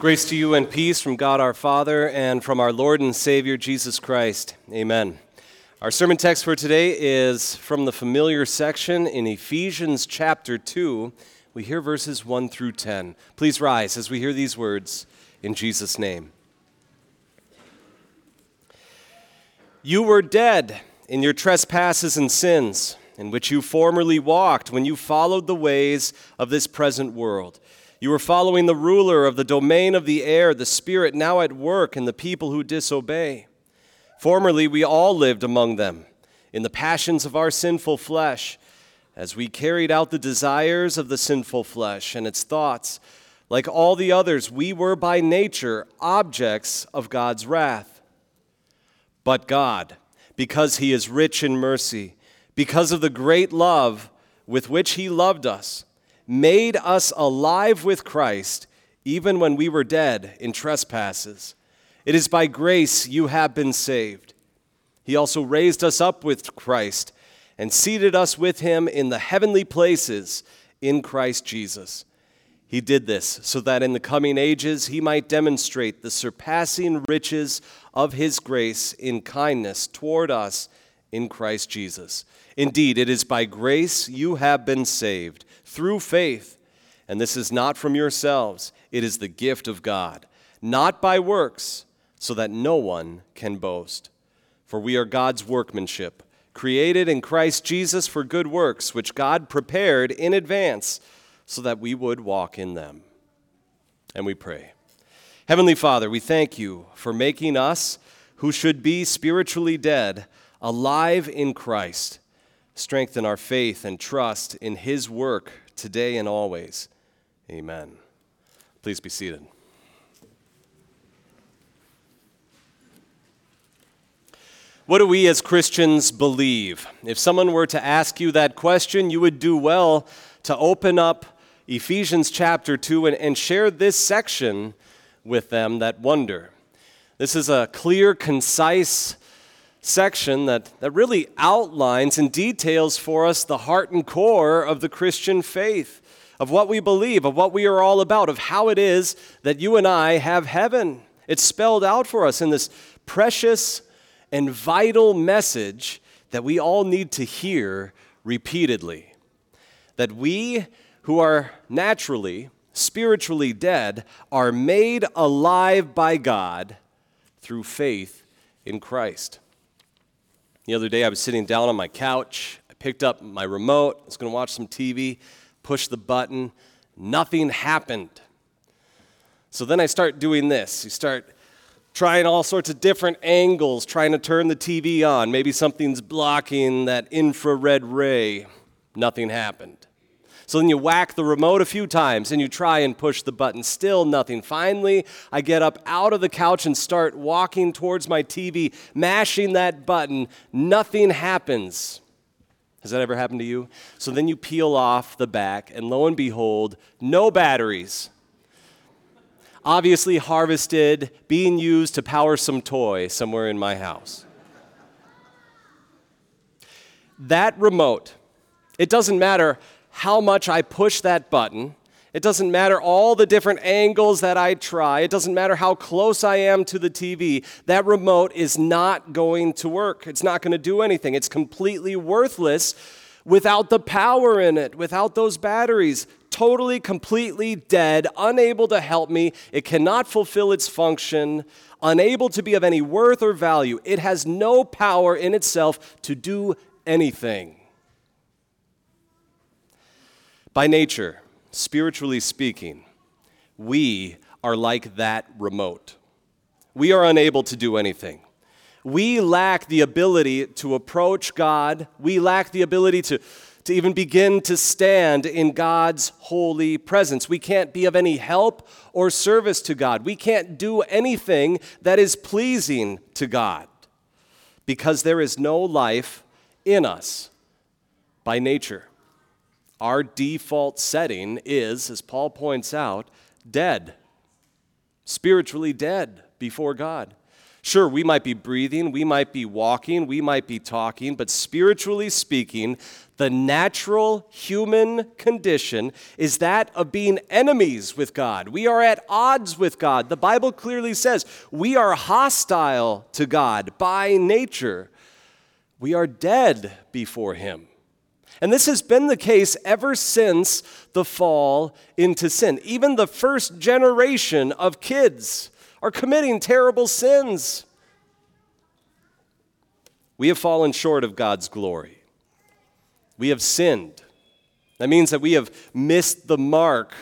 Grace to you and peace from God our Father and from our Lord and Savior Jesus Christ. Amen. Our sermon text for today is from the familiar section in Ephesians chapter 2. We hear verses 1 through 10. Please rise as we hear these words in Jesus' name. You were dead in your trespasses and sins, in which you formerly walked when you followed the ways of this present world you were following the ruler of the domain of the air, the Spirit now at work in the people who disobey. Formerly, we all lived among them in the passions of our sinful flesh, as we carried out the desires of the sinful flesh and its thoughts. Like all the others, we were by nature objects of God's wrath. But God, because He is rich in mercy, because of the great love with which He loved us, made us alive with Christ even when we were dead in trespasses. It is by grace you have been saved. He also raised us up with Christ and seated us with him in the heavenly places in Christ Jesus. He did this so that in the coming ages he might demonstrate the surpassing riches of his grace in kindness toward us in Christ Jesus. Indeed, it is by grace you have been saved through faith. And this is not from yourselves, it is the gift of God, not by works, so that no one can boast. For we are God's workmanship, created in Christ Jesus for good works, which God prepared in advance so that we would walk in them. And we pray. Heavenly Father, we thank you for making us, who should be spiritually dead, alive in Christ strengthen our faith and trust in His work today and always. Amen. Please be seated. What do we as Christians believe? If someone were to ask you that question, you would do well to open up Ephesians chapter 2 and, and share this section with them that wonder. This is a clear, concise section that, that really outlines and details for us the heart and core of the Christian faith, of what we believe, of what we are all about, of how it is that you and I have heaven. It's spelled out for us in this precious and vital message that we all need to hear repeatedly. That we who are naturally, spiritually dead are made alive by God through faith in Christ. The other day, I was sitting down on my couch. I picked up my remote, I was going to watch some TV, push the button. Nothing happened. So then I start doing this. You start trying all sorts of different angles, trying to turn the TV on. Maybe something's blocking that infrared ray. Nothing happened. So then you whack the remote a few times and you try and push the button. Still nothing. Finally, I get up out of the couch and start walking towards my TV, mashing that button. Nothing happens. Has that ever happened to you? So then you peel off the back, and lo and behold, no batteries. Obviously harvested, being used to power some toy somewhere in my house. That remote, it doesn't matter how much I push that button. It doesn't matter all the different angles that I try. It doesn't matter how close I am to the TV. That remote is not going to work. It's not going to do anything. It's completely worthless without the power in it, without those batteries. Totally, completely dead, unable to help me. It cannot fulfill its function, unable to be of any worth or value. It has no power in itself to do anything. By nature, spiritually speaking, we are like that remote. We are unable to do anything. We lack the ability to approach God. We lack the ability to, to even begin to stand in God's holy presence. We can't be of any help or service to God. We can't do anything that is pleasing to God because there is no life in us by nature. Our default setting is, as Paul points out, dead, spiritually dead before God. Sure, we might be breathing, we might be walking, we might be talking, but spiritually speaking, the natural human condition is that of being enemies with God. We are at odds with God. The Bible clearly says we are hostile to God by nature. We are dead before Him. And this has been the case ever since the fall into sin. Even the first generation of kids are committing terrible sins. We have fallen short of God's glory. We have sinned. That means that we have missed the mark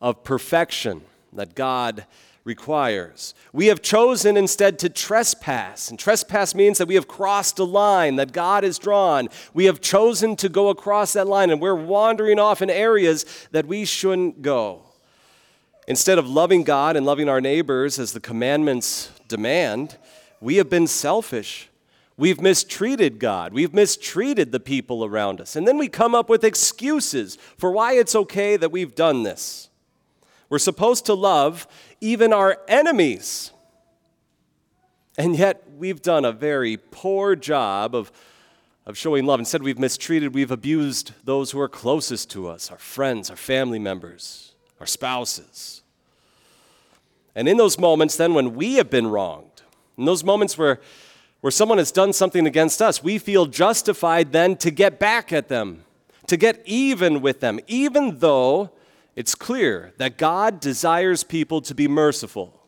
of perfection that God requires. We have chosen instead to trespass. And trespass means that we have crossed a line that God has drawn. We have chosen to go across that line and we're wandering off in areas that we shouldn't go. Instead of loving God and loving our neighbors as the commandments demand, we have been selfish. We've mistreated God. We've mistreated the people around us. And then we come up with excuses for why it's okay that we've done this. We're supposed to love even our enemies. And yet, we've done a very poor job of, of showing love. Instead, we've mistreated, we've abused those who are closest to us our friends, our family members our spouses. And in those moments, then, when we have been wronged, in those moments where, where someone has done something against us, we feel justified then to get back at them, to get even with them, even though it's clear that God desires people to be merciful,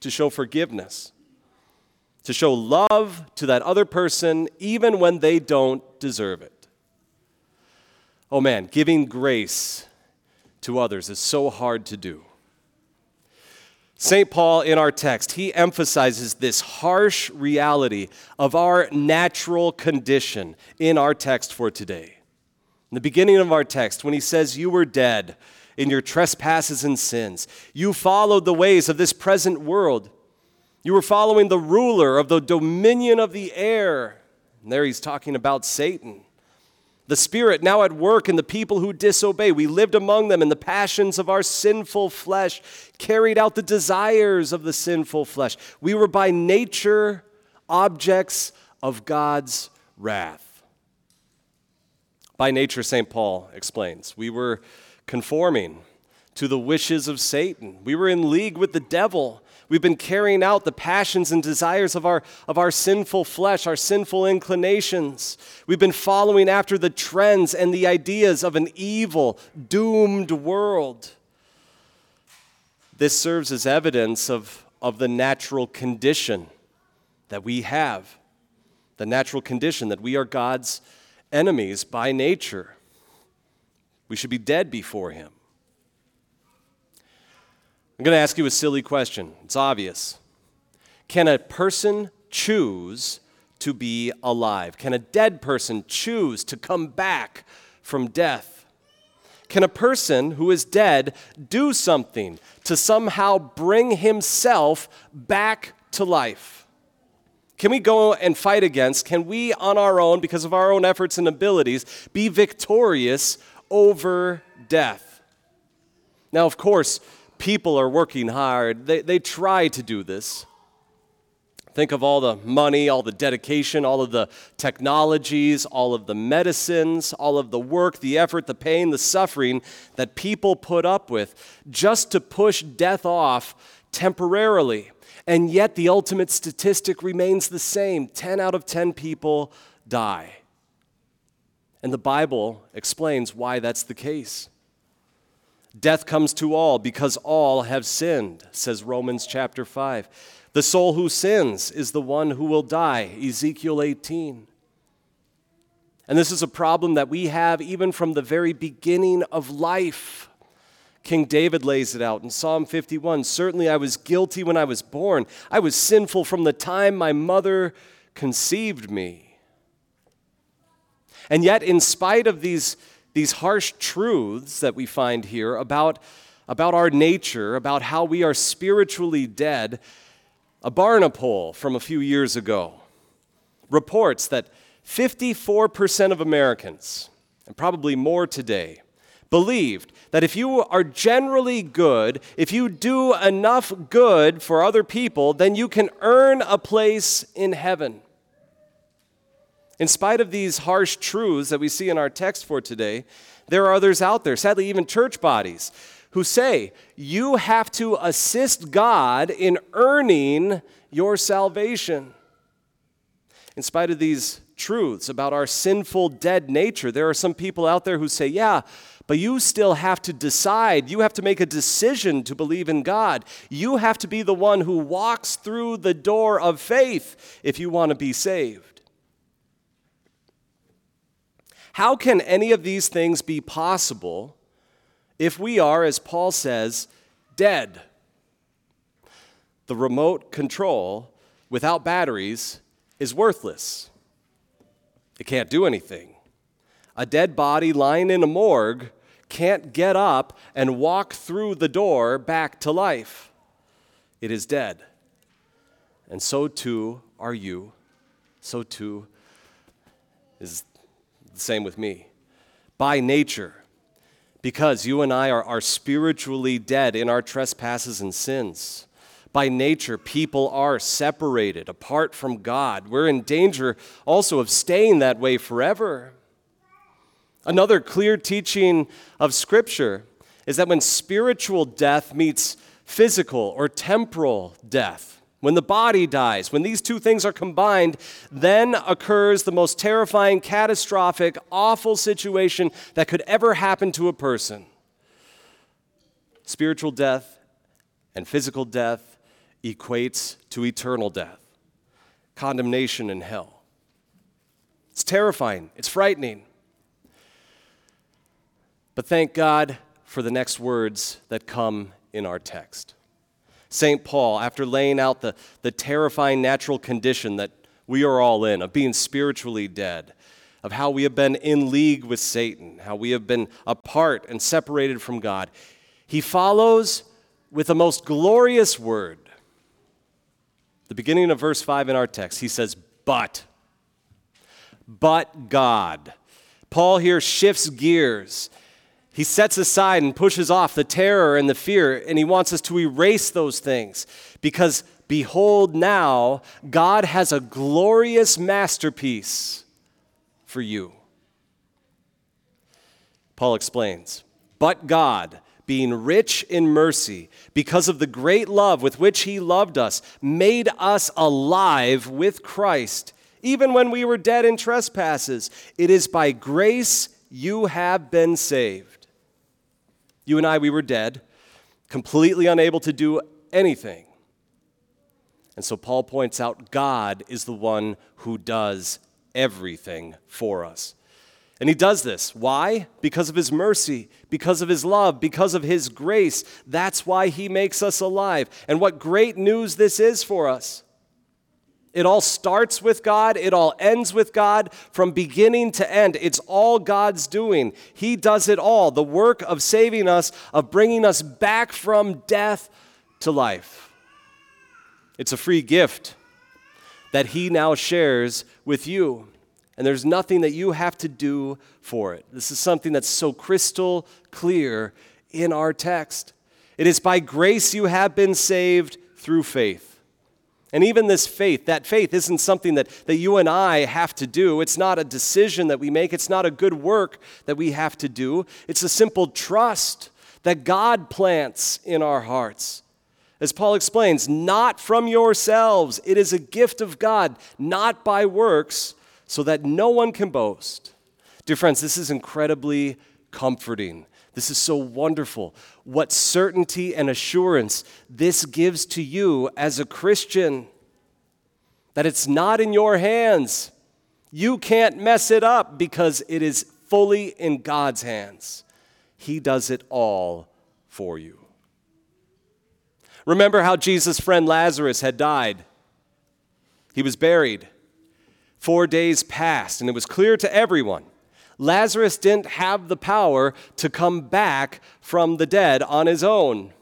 to show forgiveness, to show love to that other person, even when they don't deserve it. Oh man, giving grace to others is so hard to do. St. Paul, in our text, he emphasizes this harsh reality of our natural condition in our text for today. In the beginning of our text, when he says, You were dead in your trespasses and sins, you followed the ways of this present world. You were following the ruler of the dominion of the air. And there he's talking about Satan the Spirit now at work in the people who disobey. We lived among them in the passions of our sinful flesh, carried out the desires of the sinful flesh. We were by nature objects of God's wrath. By nature, St. Paul explains, we were conforming to the wishes of Satan. We were in league with the devil. We've been carrying out the passions and desires of our, of our sinful flesh, our sinful inclinations. We've been following after the trends and the ideas of an evil, doomed world. This serves as evidence of, of the natural condition that we have, the natural condition that we are God's enemies by nature. We should be dead before Him. I'm going to ask you a silly question. It's obvious. Can a person choose to be alive? Can a dead person choose to come back from death? Can a person who is dead do something to somehow bring himself back to life? Can we go and fight against? Can we, on our own, because of our own efforts and abilities, be victorious over death? Now, of course, people are working hard. They, they try to do this. Think of all the money, all the dedication, all of the technologies, all of the medicines, all of the work, the effort, the pain, the suffering that people put up with just to push death off temporarily. And yet the ultimate statistic remains the same 10 out of 10 people die. And the Bible explains why that's the case. Death comes to all because all have sinned, says Romans chapter 5. The soul who sins is the one who will die, Ezekiel 18. And this is a problem that we have even from the very beginning of life. King David lays it out in Psalm 51 Certainly I was guilty when I was born, I was sinful from the time my mother conceived me. And yet, in spite of these these harsh truths that we find here about, about our nature, about how we are spiritually dead, a Barna poll from a few years ago reports that 54% of Americans, and probably more today, believed that if you are generally good, if you do enough good for other people, then you can earn a place in heaven. In spite of these harsh truths that we see in our text for today, there are others out there, sadly, even church bodies, who say you have to assist God in earning your salvation. In spite of these truths about our sinful, dead nature, there are some people out there who say, yeah, but you still have to decide. You have to make a decision to believe in God. You have to be the one who walks through the door of faith if you want to be saved. How can any of these things be possible if we are, as Paul says, dead? The remote control without batteries is worthless. It can't do anything. A dead body lying in a morgue can't get up and walk through the door back to life. It is dead. And so too are you. So too is the same with me. By nature, because you and I are, are spiritually dead in our trespasses and sins. By nature, people are separated, apart from God. We're in danger also of staying that way forever. Another clear teaching of Scripture is that when spiritual death meets physical or temporal death, when the body dies, when these two things are combined, then occurs the most terrifying, catastrophic, awful situation that could ever happen to a person. Spiritual death and physical death equates to eternal death, condemnation in hell. It's terrifying, it's frightening. But thank God for the next words that come in our text. St. Paul, after laying out the, the terrifying natural condition that we are all in, of being spiritually dead, of how we have been in league with Satan, how we have been apart and separated from God, he follows with the most glorious word. The beginning of verse 5 in our text, he says, But, but God. Paul here shifts gears he sets aside and pushes off the terror and the fear, and he wants us to erase those things because behold, now God has a glorious masterpiece for you. Paul explains, but God, being rich in mercy, because of the great love with which he loved us, made us alive with Christ, even when we were dead in trespasses. It is by grace you have been saved. You and I, we were dead, completely unable to do anything. And so Paul points out God is the one who does everything for us. And he does this. Why? Because of his mercy, because of his love, because of his grace. That's why he makes us alive. And what great news this is for us. It all starts with God, it all ends with God from beginning to end. It's all God's doing. He does it all. The work of saving us, of bringing us back from death to life. It's a free gift that He now shares with you. And there's nothing that you have to do for it. This is something that's so crystal clear in our text. It is by grace you have been saved through faith. And even this faith, that faith isn't something that, that you and I have to do. It's not a decision that we make. It's not a good work that we have to do. It's a simple trust that God plants in our hearts. As Paul explains, not from yourselves. It is a gift of God, not by works, so that no one can boast. Dear friends, this is incredibly comforting. This is so wonderful. What certainty and assurance this gives to you as a Christian that it's not in your hands. You can't mess it up because it is fully in God's hands. He does it all for you. Remember how Jesus' friend Lazarus had died? He was buried. Four days passed, and it was clear to everyone Lazarus didn't have the power to come back from the dead on his own.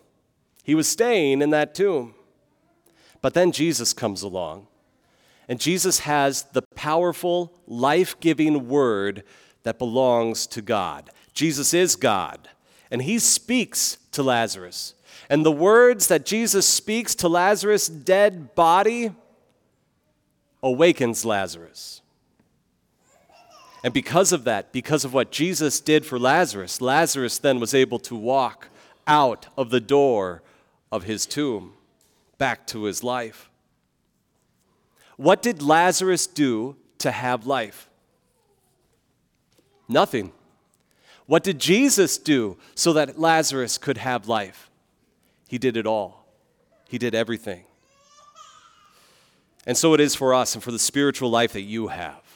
He was staying in that tomb. But then Jesus comes along, and Jesus has the powerful, life giving word that belongs to God. Jesus is God, and he speaks to Lazarus. And the words that Jesus speaks to Lazarus' dead body awakens Lazarus. And because of that, because of what Jesus did for Lazarus, Lazarus then was able to walk out of the door of his tomb back to his life. What did Lazarus do to have life? Nothing. What did Jesus do so that Lazarus could have life? He did it all, he did everything. And so it is for us and for the spiritual life that you have.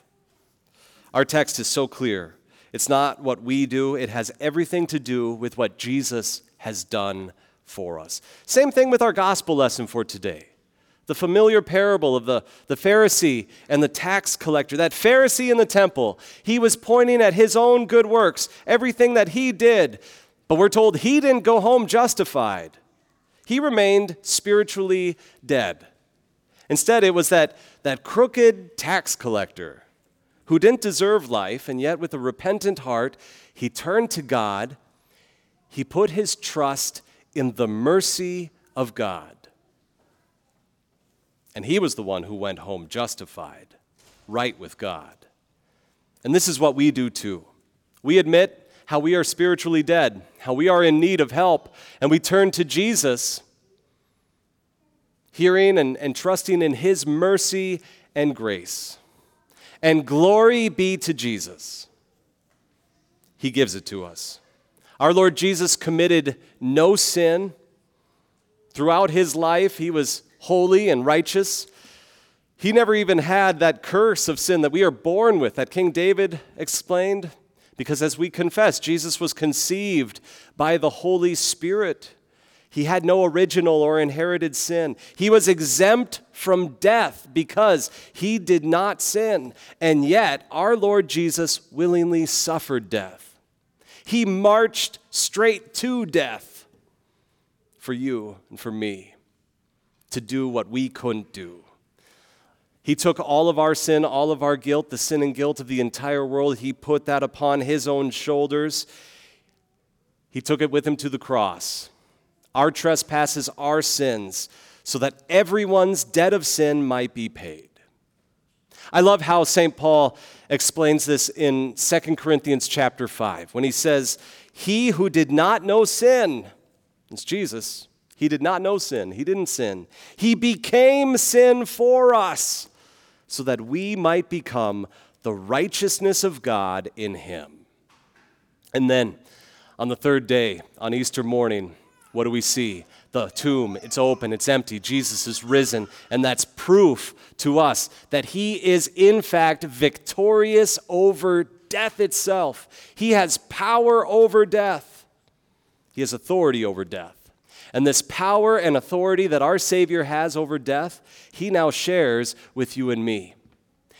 Our text is so clear. It's not what we do, it has everything to do with what Jesus has done for us. Same thing with our gospel lesson for today. The familiar parable of the, the Pharisee and the tax collector. That Pharisee in the temple, he was pointing at his own good works, everything that he did. But we're told he didn't go home justified. He remained spiritually dead. Instead, it was that, that crooked tax collector who didn't deserve life, and yet with a repentant heart, he turned to God. He put his trust in the mercy of God. And he was the one who went home justified, right with God. And this is what we do too. We admit how we are spiritually dead, how we are in need of help, and we turn to Jesus, hearing and, and trusting in his mercy and grace. And glory be to Jesus. He gives it to us. Our Lord Jesus committed no sin. Throughout his life, he was holy and righteous. He never even had that curse of sin that we are born with, that King David explained. Because as we confess, Jesus was conceived by the Holy Spirit. He had no original or inherited sin. He was exempt from death because he did not sin. And yet, our Lord Jesus willingly suffered death. He marched straight to death for you and for me to do what we couldn't do. He took all of our sin, all of our guilt, the sin and guilt of the entire world. He put that upon his own shoulders. He took it with him to the cross our trespasses, our sins, so that everyone's debt of sin might be paid. I love how St. Paul explains this in 2 Corinthians chapter 5 when he says, He who did not know sin, it's Jesus, he did not know sin, he didn't sin. He became sin for us so that we might become the righteousness of God in him. And then on the third day, on Easter morning, what do we see? The tomb, it's open, it's empty. Jesus is risen, and that's proof to us that he is, in fact, victorious over death itself. He has power over death, he has authority over death. And this power and authority that our Savior has over death, he now shares with you and me.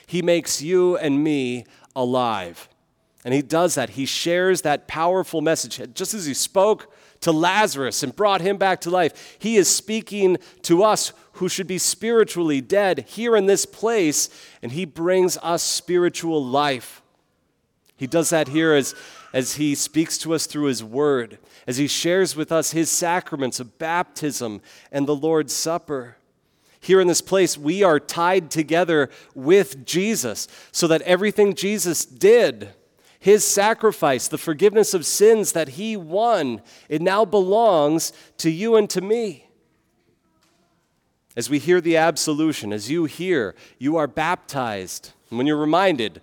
He makes you and me alive. And he does that. He shares that powerful message. Just as he spoke to Lazarus and brought him back to life. He is speaking to us who should be spiritually dead here in this place, and he brings us spiritual life. He does that here as, as he speaks to us through his word, as he shares with us his sacraments of baptism and the Lord's Supper. Here in this place, we are tied together with Jesus so that everything Jesus did, his sacrifice, the forgiveness of sins that he won, it now belongs to you and to me. As we hear the absolution, as you hear, you are baptized. And when you're reminded,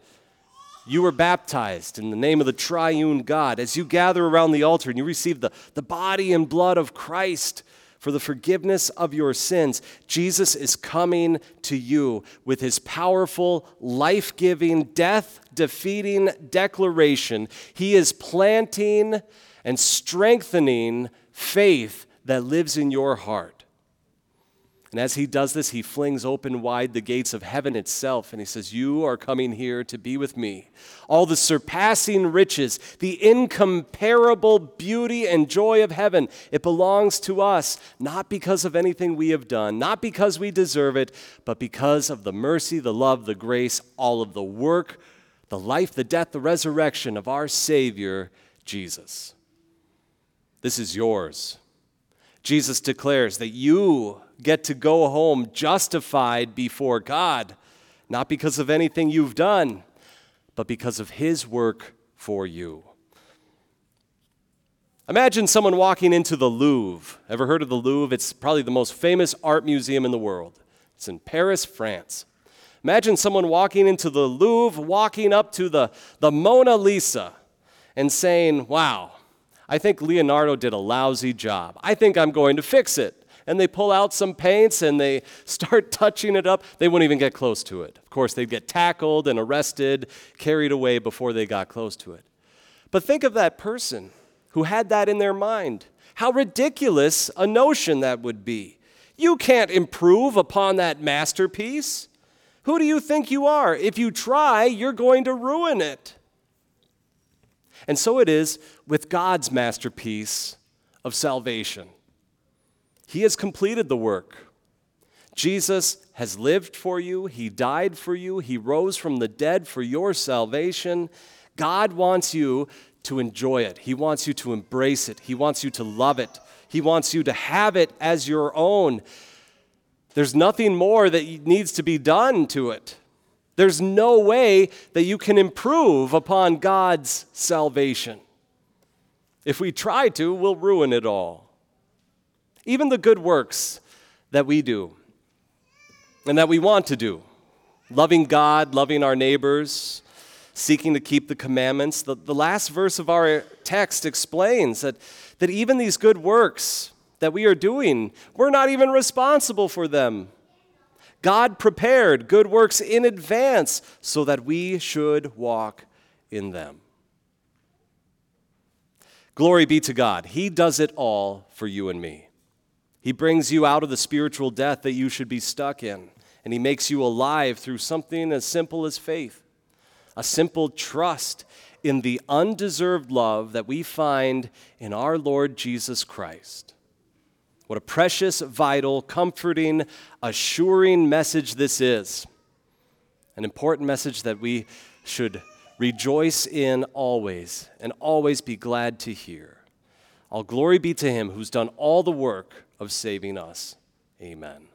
you were baptized in the name of the triune God. As you gather around the altar and you receive the, the body and blood of Christ, for the forgiveness of your sins. Jesus is coming to you with his powerful, life giving, death defeating declaration. He is planting and strengthening faith that lives in your heart. And as he does this, he flings open wide the gates of heaven itself, and he says, You are coming here to be with me. All the surpassing riches, the incomparable beauty and joy of heaven, it belongs to us, not because of anything we have done, not because we deserve it, but because of the mercy, the love, the grace, all of the work, the life, the death, the resurrection of our Savior, Jesus. This is yours. Jesus declares that you get to go home justified before God, not because of anything you've done, but because of His work for you. Imagine someone walking into the Louvre. Ever heard of the Louvre? It's probably the most famous art museum in the world. It's in Paris, France. Imagine someone walking into the Louvre, walking up to the, the Mona Lisa, and saying, Wow, I think Leonardo did a lousy job. I think I'm going to fix it. And they pull out some paints and they start touching it up. They wouldn't even get close to it. Of course, they'd get tackled and arrested, carried away before they got close to it. But think of that person who had that in their mind. How ridiculous a notion that would be. You can't improve upon that masterpiece. Who do you think you are? If you try, you're going to ruin it. And so it is with God's masterpiece of salvation. He has completed the work. Jesus has lived for you, He died for you, He rose from the dead for your salvation. God wants you to enjoy it, He wants you to embrace it, He wants you to love it, He wants you to have it as your own. There's nothing more that needs to be done to it. There's no way that you can improve upon God's salvation. If we try to, we'll ruin it all. Even the good works that we do and that we want to do, loving God, loving our neighbors, seeking to keep the commandments. The, the last verse of our text explains that, that even these good works that we are doing, we're not even responsible for them. God prepared good works in advance so that we should walk in them. Glory be to God. He does it all for you and me. He brings you out of the spiritual death that you should be stuck in, and He makes you alive through something as simple as faith, a simple trust in the undeserved love that we find in our Lord Jesus Christ. What a precious, vital, comforting, assuring message this is. An important message that we should rejoice in always and always be glad to hear. All glory be to him who's done all the work of saving us. Amen.